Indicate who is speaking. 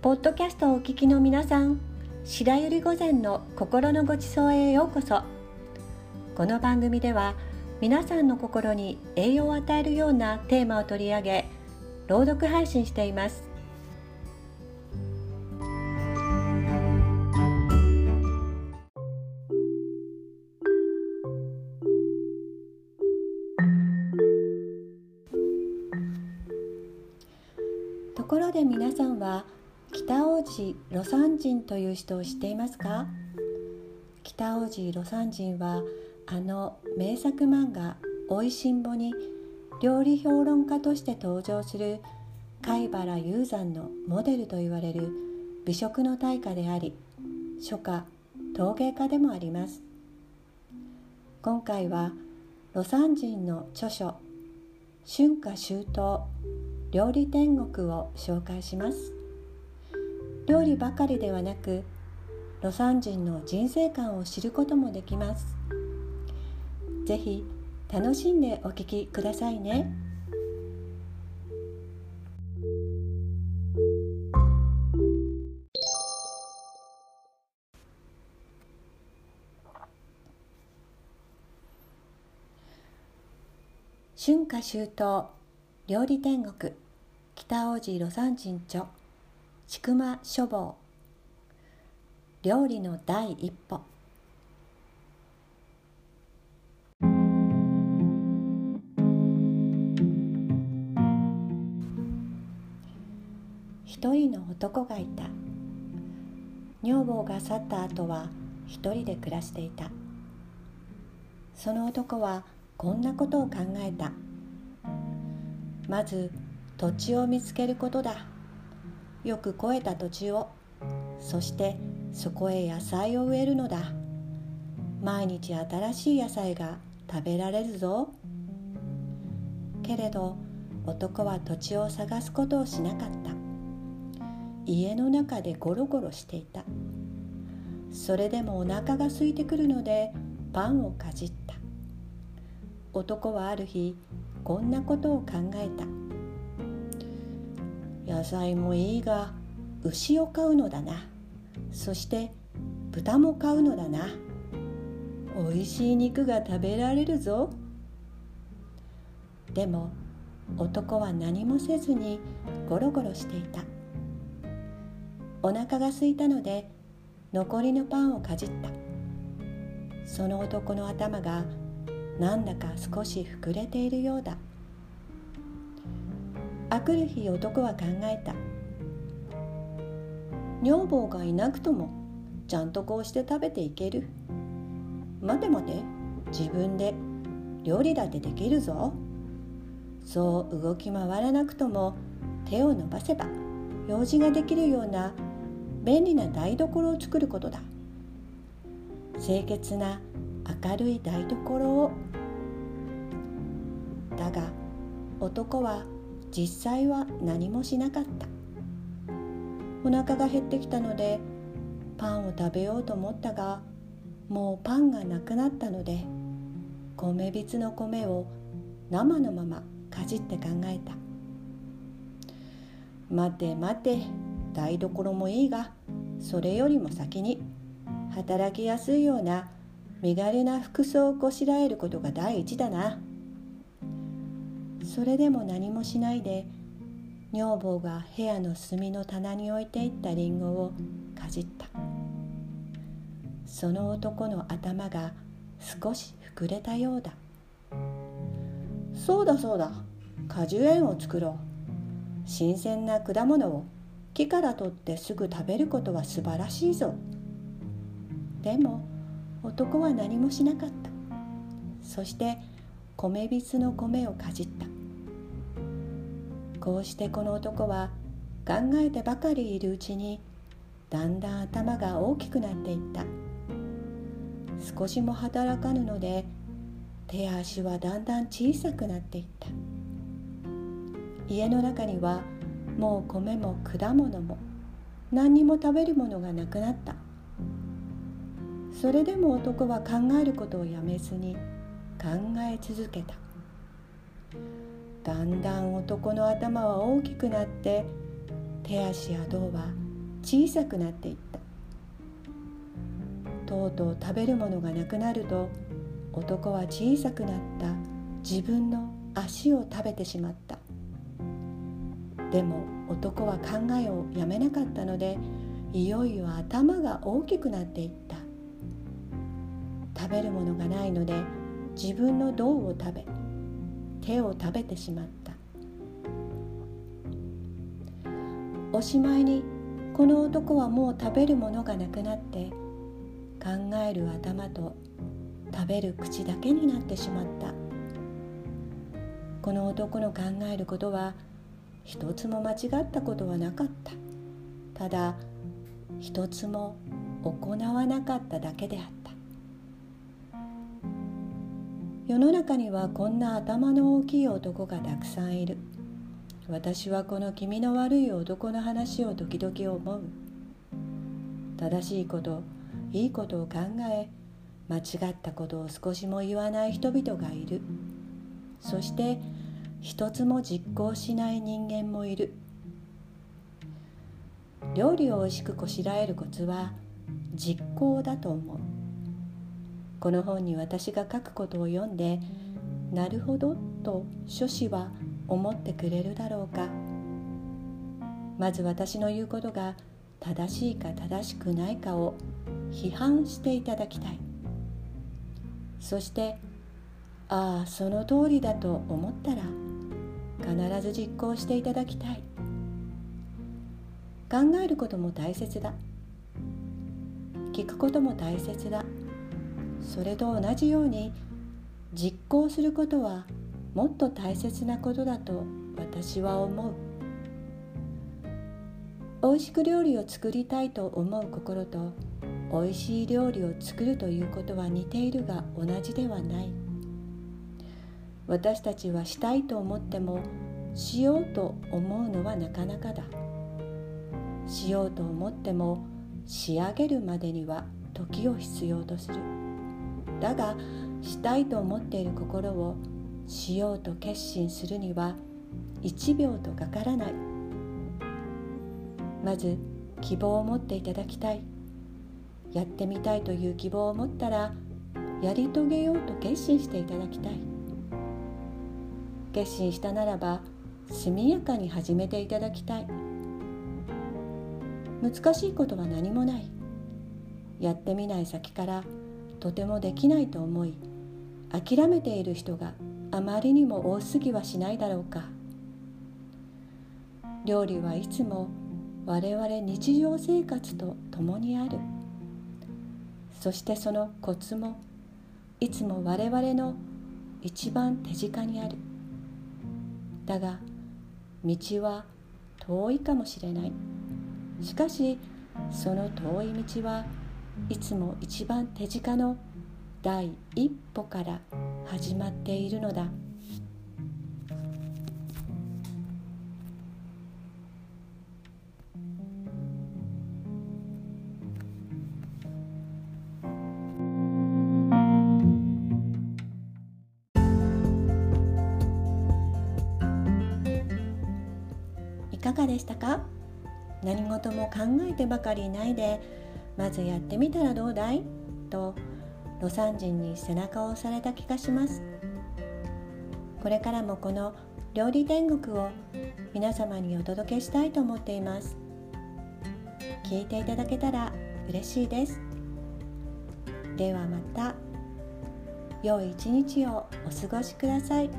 Speaker 1: ポッドキャストをお聞きの皆さん白百合御前の心のごちそうへようこそ。この番組では皆さんの心に栄養を与えるようなテーマを取り上げ朗読配信しています。ところで皆さんは北王子魯山人という人を知っていますか？北王子魯山人はあの名作漫画「おいしんぼ」に料理評論家として登場する貝原雄山のモデルと言われる美食の大家であり書家陶芸家でもあります。今回は魯山人の著書「春夏秋冬料理天国を紹介します。料理ばかりではなく魯山人の人生観を知ることもできます。ぜひ楽しんでお聞きくださいね。春夏秋冬料理天国北王子魯山人著。ちくま書房。料理の第一歩。一人の男がいた。女房が去った後は一人で暮らしていた。その男はこんなことを考えた。まず土地を見つけることだ。よく肥えた土地を。そしてそこへ野菜を植えるのだ。毎日新しい野菜が食べられるぞ。けれど男は土地を探すことをしなかった。家の中でゴロゴロしていた。それでもお腹が空いてくるのでパンをかじった。男はある日こんなことを考えた。野菜もいいが牛を飼うのだな。そして豚も飼うのだな。おいしい肉が食べられるぞ。でも男は何もせずにゴロゴロしていた。お腹が空いたので残りのパンをかじった。その男の頭がなんだか少し膨れているようだ。あくる日男は考えた。女房がいなくともちゃんとこうして食べていける。待て待て自分で料理だってできるぞ。そう動き回らなくとも手を伸ばせば用事ができるような便利な台所を作ることだ。清潔な明るい台所を。だが男は実際は何もしなかった。お腹が減ってきたのでパンを食べようと思ったがもうパンがなくなったので米びつの米を生のままかじって考えた。待て待て台所もいいがそれよりも先に働きやすいような身軽な服装をこしらえることが第一だな。それでも何もしないで女房が部屋の隅の棚に置いていったリンゴをかじった。その男の頭が少し膨れたようだ。そうだそうだ果樹園を作ろう。新鮮な果物を木から取ってすぐ食べることは素晴らしいぞ。でも男は何もしなかった。そして米びつの米をかじった。こうしてこの男は考えてばかりいるうちにだんだん頭が大きくなっていった。少しも働かぬので手や足はだんだん小さくなっていった。家の中にはもう米も果物も何にも食べるものがなくなった。それでも男は考えることをやめずに考え続けた。だんだん男の頭は大きくなって手足や胴は小さくなっていった。とうとう食べるものがなくなると男は小さくなった。自分の足を食べてしまった。でも男は考えをやめなかったのでいよいよ頭が大きくなっていった。食べるものがないので自分の胴を食べ手を食べてしまった。おしまいにこの男はもう食べるものがなくなって考える頭と食べる口だけになってしまった。この男の考えることは一つも間違ったことはなかった。ただ一つも行わなかっただけであった。世の中にはこんな頭の大きい男がたくさんいる。私はこの気味の悪い男の話を時々思う。正しいこといいことを考え間違ったことを少しも言わない人々がいる。そして一つも実行しない人間もいる。料理をおいしくこしらえるコツは実行だと思う。この本に私が書くことを読んでなるほどと書士は思ってくれるだろうか。まず私の言うことが正しいか正しくないかを批判していただきたい。そしてああその通りだと思ったら必ず実行していただきたい。考えることも大切だ。聞くことも大切だ。それと同じように実行することはもっと大切なことだと私は思う。美味しく料理を作りたいと思う心と美味しい料理を作るということは似ているが同じではない。私たちはしたいと思ってもしようと思うのはなかなかだ。しようと思っても仕上げるまでには時を必要とする。だがしたいと思っている心をしようと決心するには1秒とかからない。まず希望を持っていただきたい。やってみたいという希望を持ったらやり遂げようと決心していただきたい。決心したならば速やかに始めていただきたい。難しいことは何もない。やってみない先からとてもできないと思い諦めている人があまりにも多すぎはしないだろうか。料理はいつも我々日常生活と共にある。そしてそのコツもいつも我々の一番手近にある。だが道は遠いかもしれない。しかしその遠い道はいつも一番手近の第一歩から始まっているのだ。いかがでしたか？何事も考えてばかりいないでまずやってみたらどうだい？と魯山人に背中を押された気がします。これからもこの料理天国を皆様にお届けしたいと思っています。聞いていただけたら嬉しいです。ではまた良い一日をお過ごしください。